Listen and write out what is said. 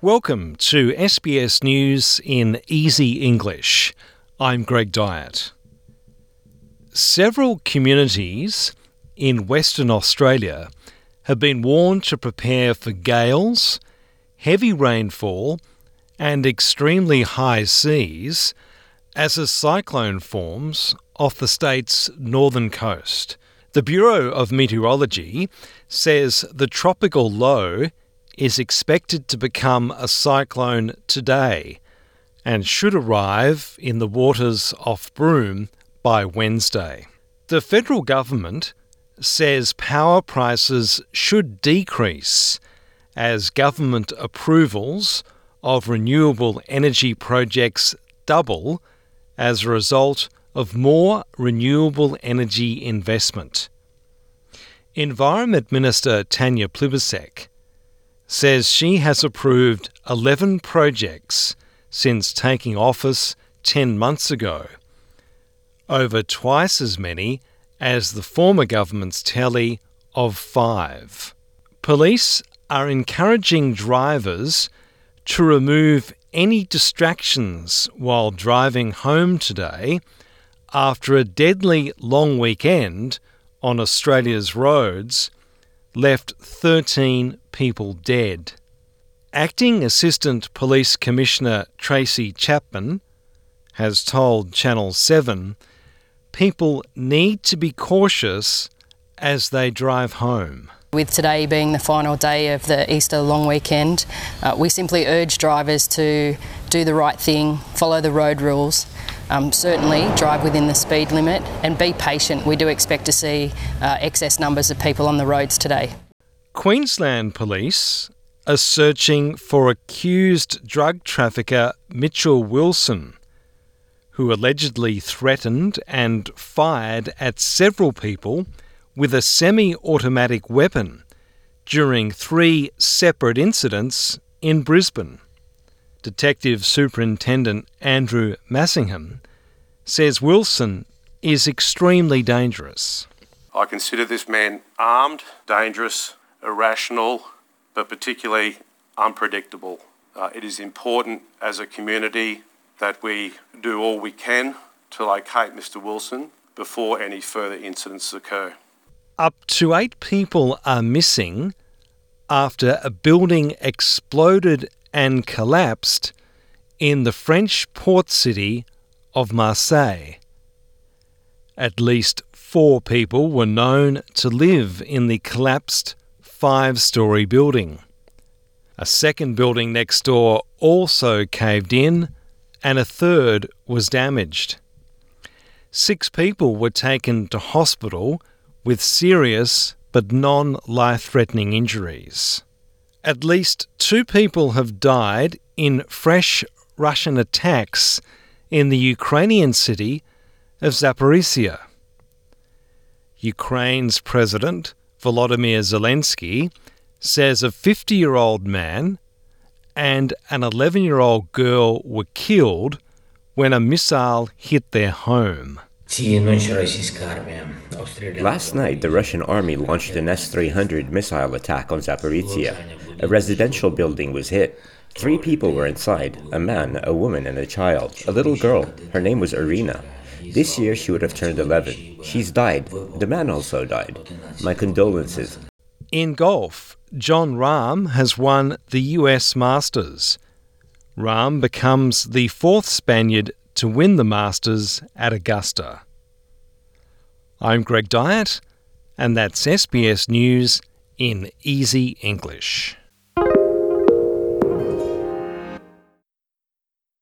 Welcome to SBS News in Easy English. I'm Greg Dyett. Several communities in Western Australia have been warned to prepare for gales, heavy rainfall, and extremely high seas as a cyclone forms off the state's northern coast. The Bureau of Meteorology says the tropical low is expected to become a cyclone today and should arrive in the waters off Broome by Wednesday. The federal government says power prices should decrease as government approvals of renewable energy projects double as a result of more renewable energy investment. Environment Minister Tanya Plibersek says she has approved 11 projects since taking office 10 months ago, over twice as many as the former government's tally of five. Police are encouraging drivers to remove any distractions while driving home today after a deadly long weekend on Australia's roads left 13 people dead. Acting Assistant Police Commissioner Tracy Chapman has told Channel 7 people need to be cautious as they drive home. With today being the final day of the Easter long weekend, uh, we simply urge drivers to do the right thing, follow the road rules, um, certainly drive within the speed limit and be patient. We do expect to see uh, excess numbers of people on the roads today. Queensland Police are searching for accused drug trafficker Mitchell Wilson, who allegedly threatened and fired at several people with a semi automatic weapon during three separate incidents in Brisbane. Detective Superintendent Andrew Massingham says Wilson is extremely dangerous. I consider this man armed, dangerous, irrational, but particularly unpredictable. Uh, it is important as a community that we do all we can to locate Mr. Wilson before any further incidents occur. Up to eight people are missing after a building exploded and collapsed in the French port city of Marseille. At least four people were known to live in the collapsed five story building. A second building next door also caved in, and a third was damaged. Six people were taken to hospital with serious but non life threatening injuries. At least two people have died in fresh Russian attacks in the Ukrainian city of Zaporizhia. Ukraine's president, Volodymyr Zelensky, says a 50 year old man and an 11 year old girl were killed when a missile hit their home. Last night, the Russian army launched an S 300 missile attack on Zaporizhia. A residential building was hit. Three people were inside a man, a woman, and a child. A little girl. Her name was Irina. This year she would have turned 11. She's died. The man also died. My condolences. In golf, Jon Rahm has won the US Masters. Rahm becomes the fourth Spaniard to win the Masters at Augusta. I'm Greg Dyett, and that's SBS News in Easy English.